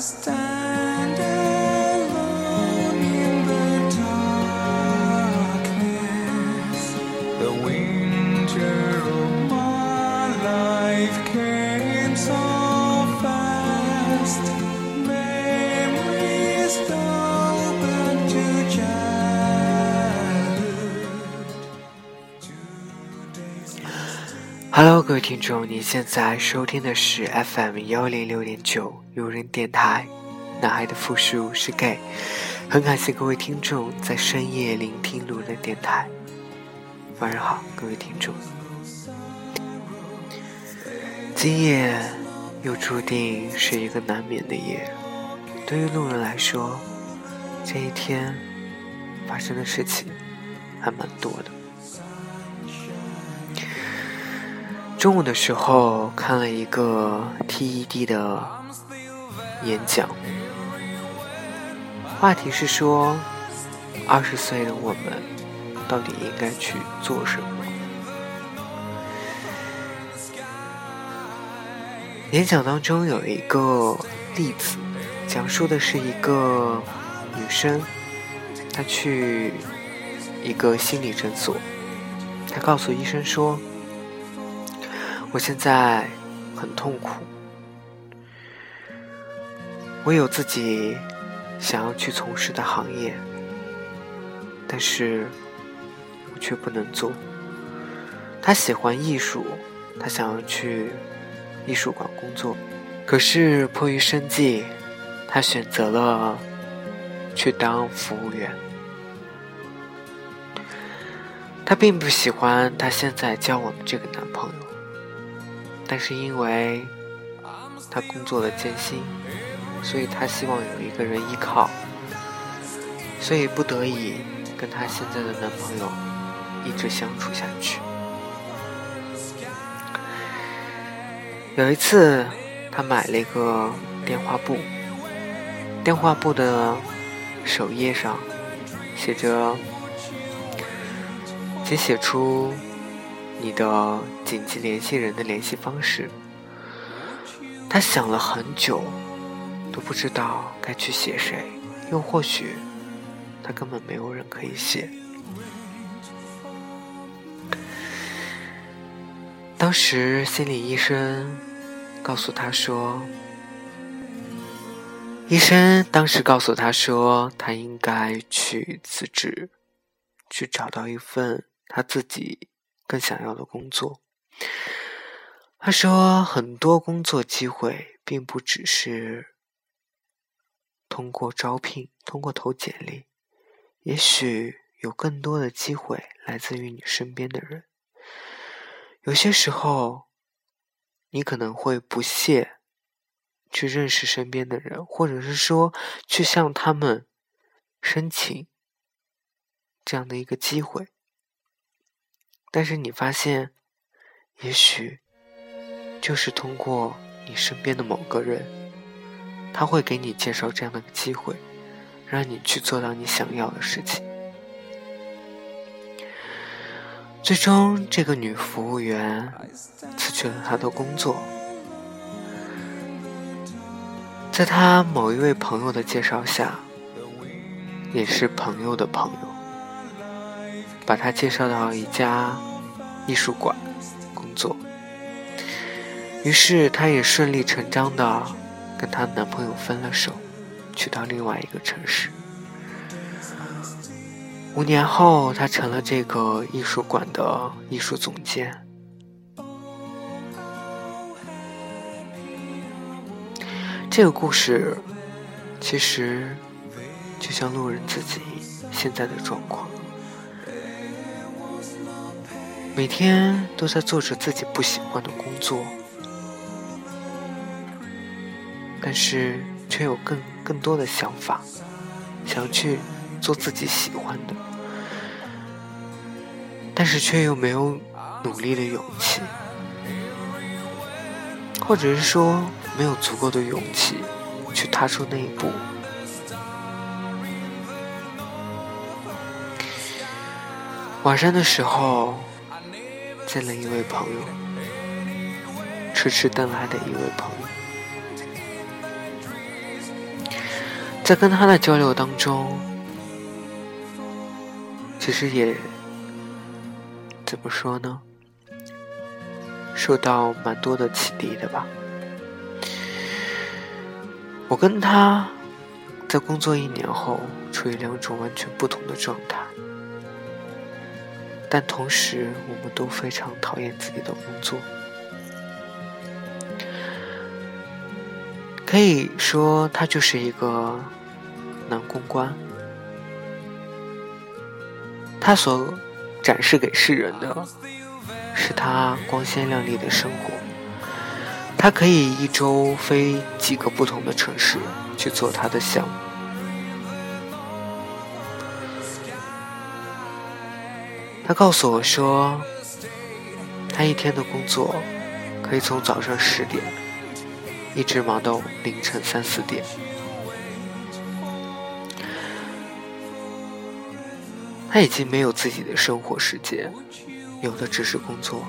this time. Hello，各位听众，您现在收听的是 FM 幺零六点九有人电台，男孩的复数是 gay，很感谢各位听众在深夜聆听路人电台。晚上好，各位听众，今夜又注定是一个难眠的夜。对于路人来说，这一天发生的事情还蛮多的。中午的时候看了一个 TED 的演讲，话题是说，二十岁的我们到底应该去做什么？演讲当中有一个例子，讲述的是一个女生，她去一个心理诊所，她告诉医生说。我现在很痛苦，我有自己想要去从事的行业，但是我却不能做。他喜欢艺术，他想要去艺术馆工作，可是迫于生计，他选择了去当服务员。他并不喜欢他现在交往的这个男朋友。但是因为他工作的艰辛，所以他希望有一个人依靠，所以不得已跟他现在的男朋友一直相处下去。有一次，他买了一个电话簿，电话簿的首页上写着，请写出。你的紧急联系人的联系方式，他想了很久，都不知道该去写谁，又或许他根本没有人可以写。当时心理医生告诉他说，医生当时告诉他说，他应该去辞职，去找到一份他自己。更想要的工作。他说，很多工作机会并不只是通过招聘、通过投简历，也许有更多的机会来自于你身边的人。有些时候，你可能会不屑去认识身边的人，或者是说去向他们申请这样的一个机会。但是你发现，也许就是通过你身边的某个人，他会给你介绍这样的机会，让你去做到你想要的事情。最终，这个女服务员辞去了她的工作，在她某一位朋友的介绍下，也是朋友的朋友。把她介绍到一家艺术馆工作，于是她也顺理成章的跟她男朋友分了手，去到另外一个城市。五年后，她成了这个艺术馆的艺术总监。这个故事其实就像路人自己现在的状况。每天都在做着自己不喜欢的工作，但是却有更更多的想法，想去做自己喜欢的，但是却又没有努力的勇气，或者是说没有足够的勇气去踏出那一步。晚上的时候。见了一位朋友，痴痴等来的一位朋友。在跟他的交流当中，其实也怎么说呢？受到蛮多的启迪的吧。我跟他在工作一年后，处于两种完全不同的状态，但同时我们都非常讨厌自己的工作。可以说，他就是一个男公关。他所展示给世人的，是他光鲜亮丽的生活。他可以一周飞几个不同的城市去做他的项目。他告诉我说，他一天的工作可以从早上十点。一直忙到凌晨三四点，他已经没有自己的生活时间，有的只是工作，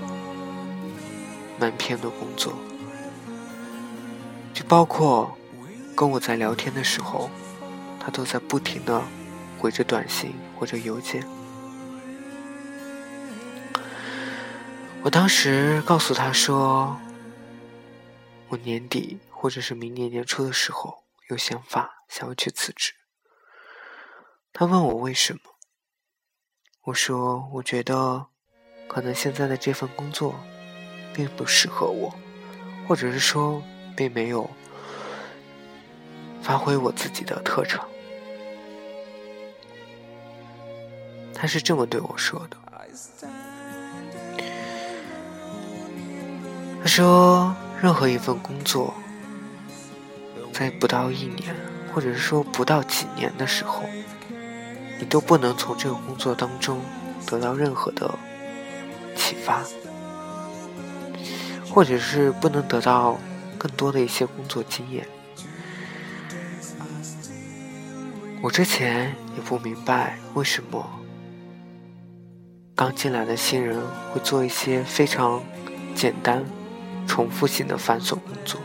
满篇的工作，就包括跟我在聊天的时候，他都在不停的回着短信或者邮件。我当时告诉他说。我年底或者是明年年初的时候有想法，想要去辞职。他问我为什么，我说我觉得可能现在的这份工作并不适合我，或者是说并没有发挥我自己的特长。他是这么对我说的，说。任何一份工作，在不到一年，或者是说不到几年的时候，你都不能从这个工作当中得到任何的启发，或者是不能得到更多的一些工作经验。我之前也不明白为什么刚进来的新人会做一些非常简单。重复性的繁琐工作，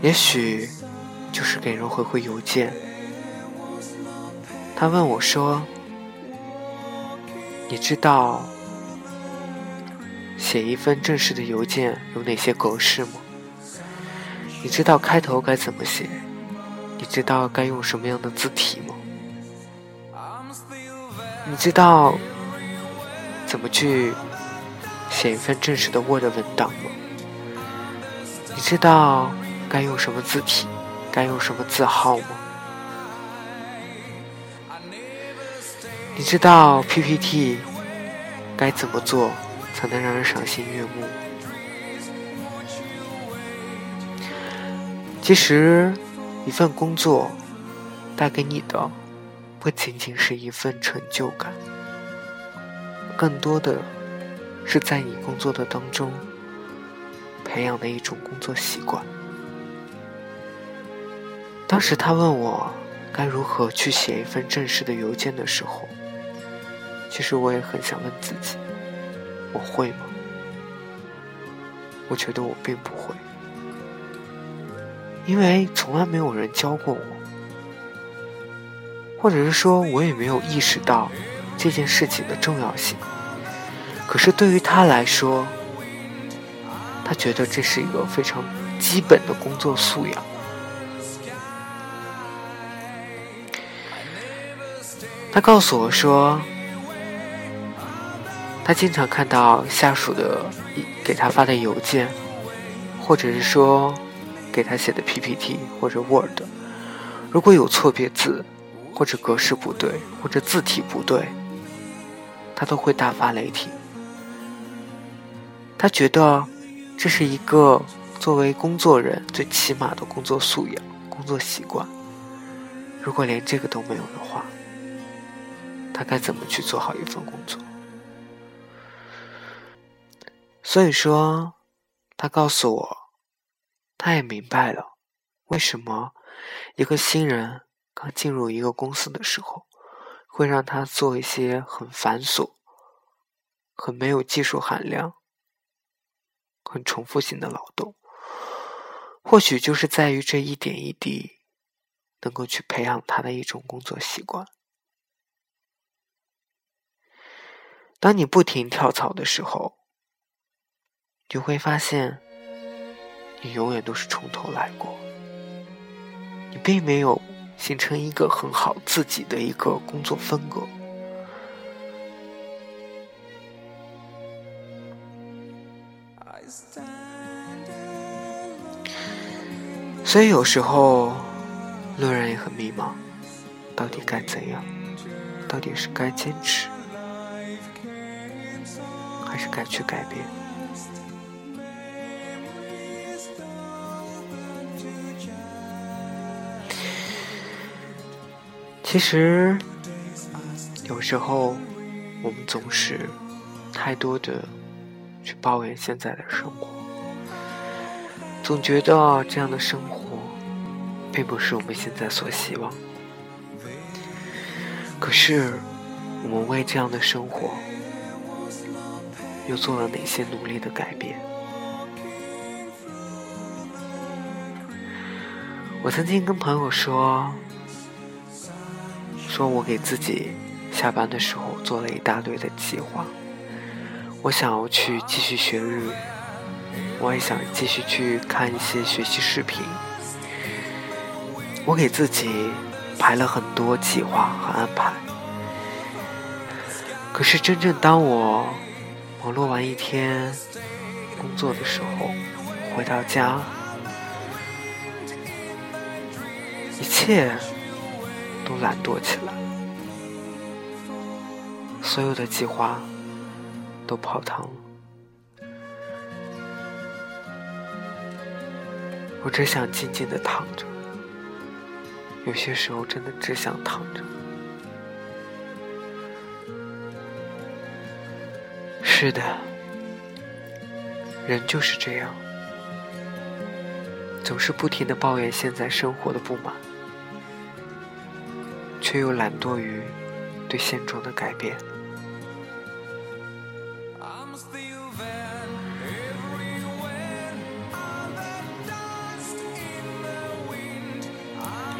也许就是给人回回邮件。他问我说：“你知道写一份正式的邮件有哪些格式吗？你知道开头该怎么写？你知道该用什么样的字体吗？你知道怎么去？”写一份正式的 Word 文档吗？你知道该用什么字体，该用什么字号吗？你知道 PPT 该怎么做才能让人赏心悦目？其实，一份工作带给你的不仅仅是一份成就感，更多的。是在你工作的当中培养的一种工作习惯。当时他问我该如何去写一份正式的邮件的时候，其实我也很想问自己：我会吗？我觉得我并不会，因为从来没有人教过我，或者是说我也没有意识到这件事情的重要性。可是对于他来说，他觉得这是一个非常基本的工作素养。他告诉我说，他经常看到下属的给他发的邮件，或者是说给他写的 PPT 或者 Word，如果有错别字，或者格式不对，或者字体不对，他都会大发雷霆。他觉得这是一个作为工作人最起码的工作素养、工作习惯。如果连这个都没有的话，他该怎么去做好一份工作？所以说，他告诉我，他也明白了为什么一个新人刚进入一个公司的时候，会让他做一些很繁琐、很没有技术含量。很重复性的劳动，或许就是在于这一点一滴，能够去培养他的一种工作习惯。当你不停跳槽的时候，你会发现，你永远都是从头来过，你并没有形成一个很好自己的一个工作风格。所以有时候，路人也很迷茫，到底该怎样？到底是该坚持，还是该去改变？其实，有时候我们总是太多的去抱怨现在的生活。总觉得这样的生活，并不是我们现在所希望。可是，我们为这样的生活，又做了哪些努力的改变？我曾经跟朋友说，说我给自己下班的时候做了一大堆的计划，我想要去继续学日语。我也想继续去看一些学习视频。我给自己排了很多计划和安排，可是真正当我忙碌完一天工作的时候，回到家，一切都懒惰起来，所有的计划都泡汤。了。我只想静静的躺着，有些时候真的只想躺着。是的，人就是这样，总是不停的抱怨现在生活的不满，却又懒惰于对现状的改变。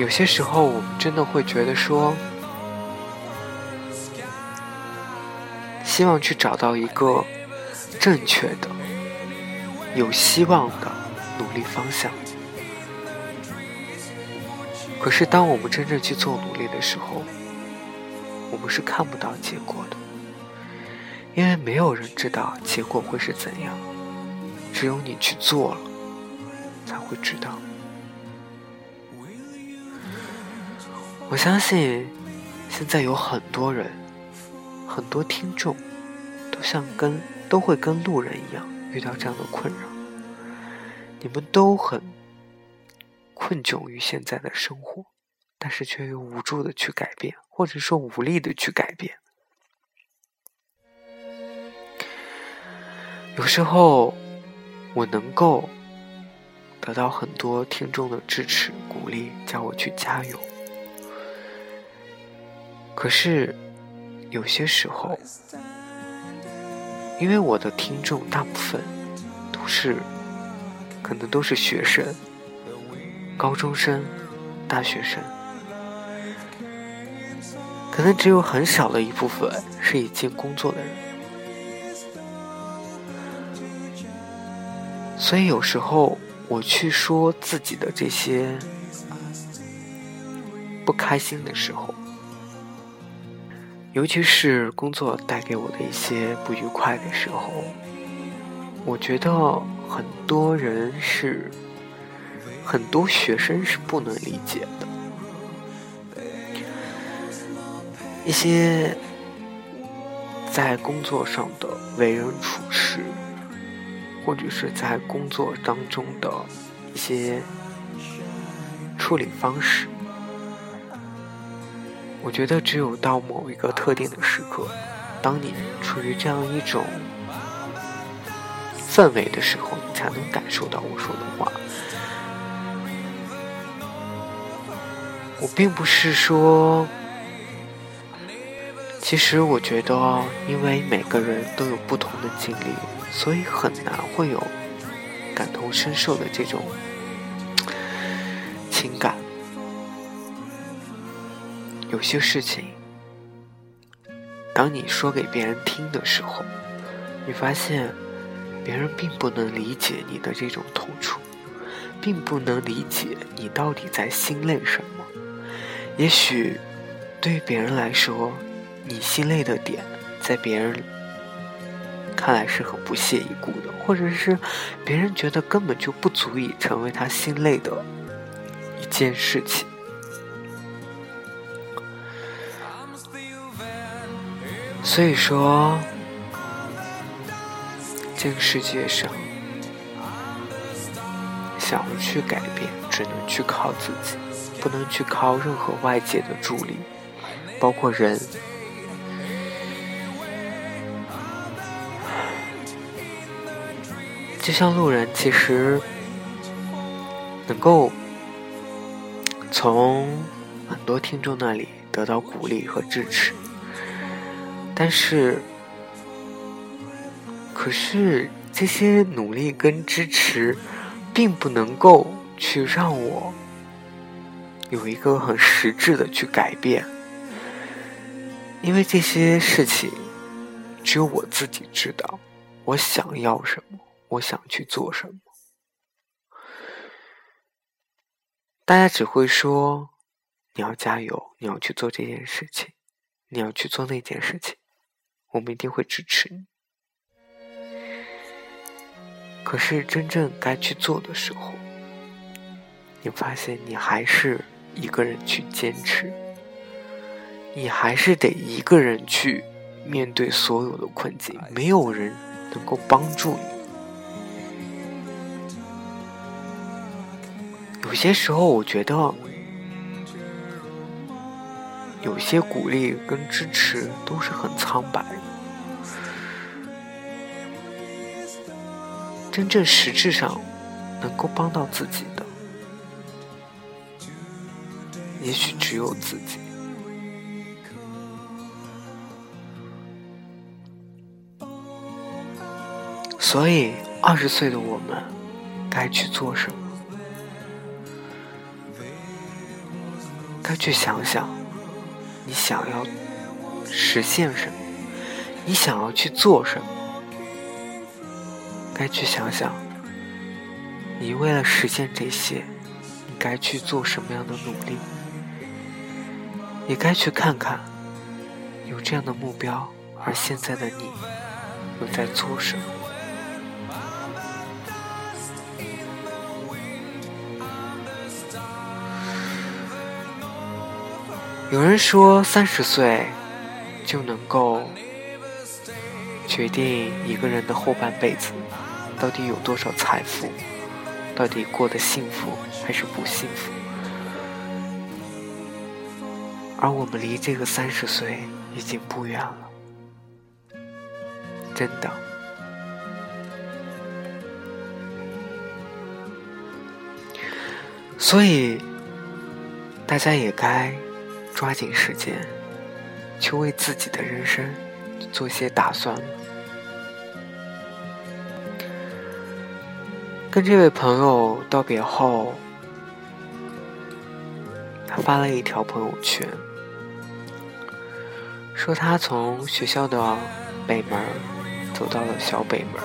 有些时候，我们真的会觉得说，希望去找到一个正确的、有希望的努力方向。可是，当我们真正去做努力的时候，我们是看不到结果的，因为没有人知道结果会是怎样，只有你去做了，才会知道。我相信，现在有很多人，很多听众，都像跟都会跟路人一样遇到这样的困扰。你们都很困窘于现在的生活，但是却又无助的去改变，或者说无力的去改变。有时候，我能够得到很多听众的支持、鼓励，叫我去加油。可是，有些时候，因为我的听众大部分都是，可能都是学生、高中生、大学生，可能只有很少的一部分是已经工作的人，所以有时候我去说自己的这些不开心的时候。尤其是工作带给我的一些不愉快的时候，我觉得很多人是，很多学生是不能理解的。一些在工作上的为人处事，或者是在工作当中的一些处理方式。我觉得只有到某一个特定的时刻，当你处于这样一种氛围的时候，你才能感受到我说的话。我并不是说，其实我觉得，因为每个人都有不同的经历，所以很难会有感同身受的这种有些事情，当你说给别人听的时候，你发现别人并不能理解你的这种痛楚，并不能理解你到底在心累什么。也许对于别人来说，你心累的点，在别人看来是很不屑一顾的，或者是别人觉得根本就不足以成为他心累的一件事情。所以说，这个世界上，想要去改变，只能去靠自己，不能去靠任何外界的助力，包括人。就像路人，其实能够从很多听众那里得到鼓励和支持，但是，可是这些努力跟支持，并不能够去让我有一个很实质的去改变，因为这些事情只有我自己知道，我想要什么。我想去做什么？大家只会说你要加油，你要去做这件事情，你要去做那件事情，我们一定会支持你。可是真正该去做的时候，你发现你还是一个人去坚持，你还是得一个人去面对所有的困境，没有人能够帮助你。有些时候，我觉得有些鼓励跟支持都是很苍白的。真正实质上能够帮到自己的，也许只有自己。所以，二十岁的我们该去做什么？该去想想，你想要实现什么，你想要去做什么。该去想想，你为了实现这些，你该去做什么样的努力。也该去看看，有这样的目标，而现在的你又在做什么。有人说，三十岁就能够决定一个人的后半辈子到底有多少财富，到底过得幸福还是不幸福。而我们离这个三十岁已经不远了，真的。所以，大家也该。抓紧时间，去为自己的人生做些打算了跟这位朋友道别后，他发了一条朋友圈，说他从学校的北门走到了小北门，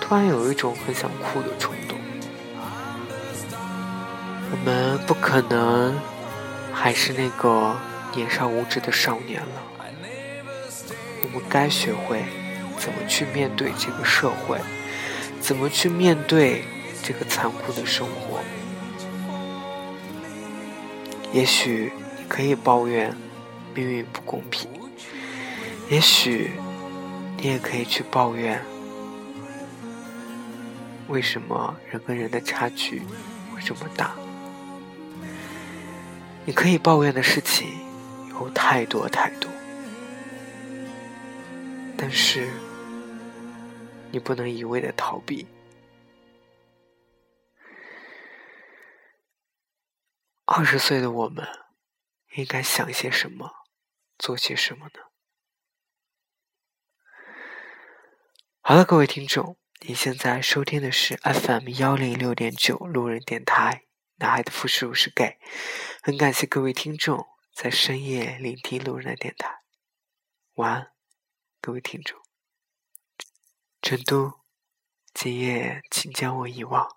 突然有一种很想哭的冲动。我们不可能。还是那个年少无知的少年了。我们该学会怎么去面对这个社会，怎么去面对这个残酷的生活。也许你可以抱怨命运不公平，也许你也可以去抱怨为什么人跟人的差距会这么大。你可以抱怨的事情有太多太多，但是你不能一味的逃避。二十岁的我们应该想些什么，做些什么呢？好了，各位听众，您现在收听的是 FM 幺零六点九路人电台。男孩的复数是 gay。很感谢各位听众在深夜聆听路人的电台。晚安，各位听众。成都，今夜请将我遗忘。